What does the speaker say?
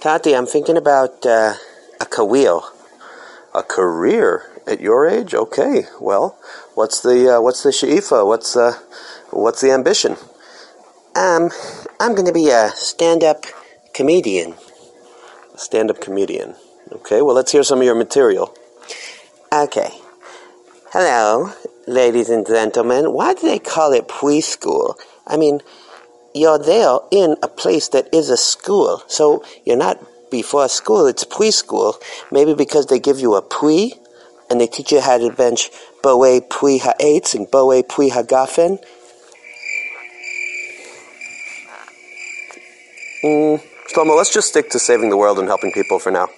Tati, I'm thinking about uh, a career. A career at your age? Okay. Well, what's the uh, what's the shaifa? What's uh, what's the ambition? Um, I'm going to be a stand-up comedian. Stand-up comedian. Okay. Well, let's hear some of your material. Okay. Hello, ladies and gentlemen. Why do they call it preschool? I mean, you're there in a place that is a school, so you're not before school, it's preschool. Maybe because they give you a pre, and they teach you how to bench borei pri ha'etz and borei pri ha'gafen. Mm, Shlomo, let's just stick to saving the world and helping people for now.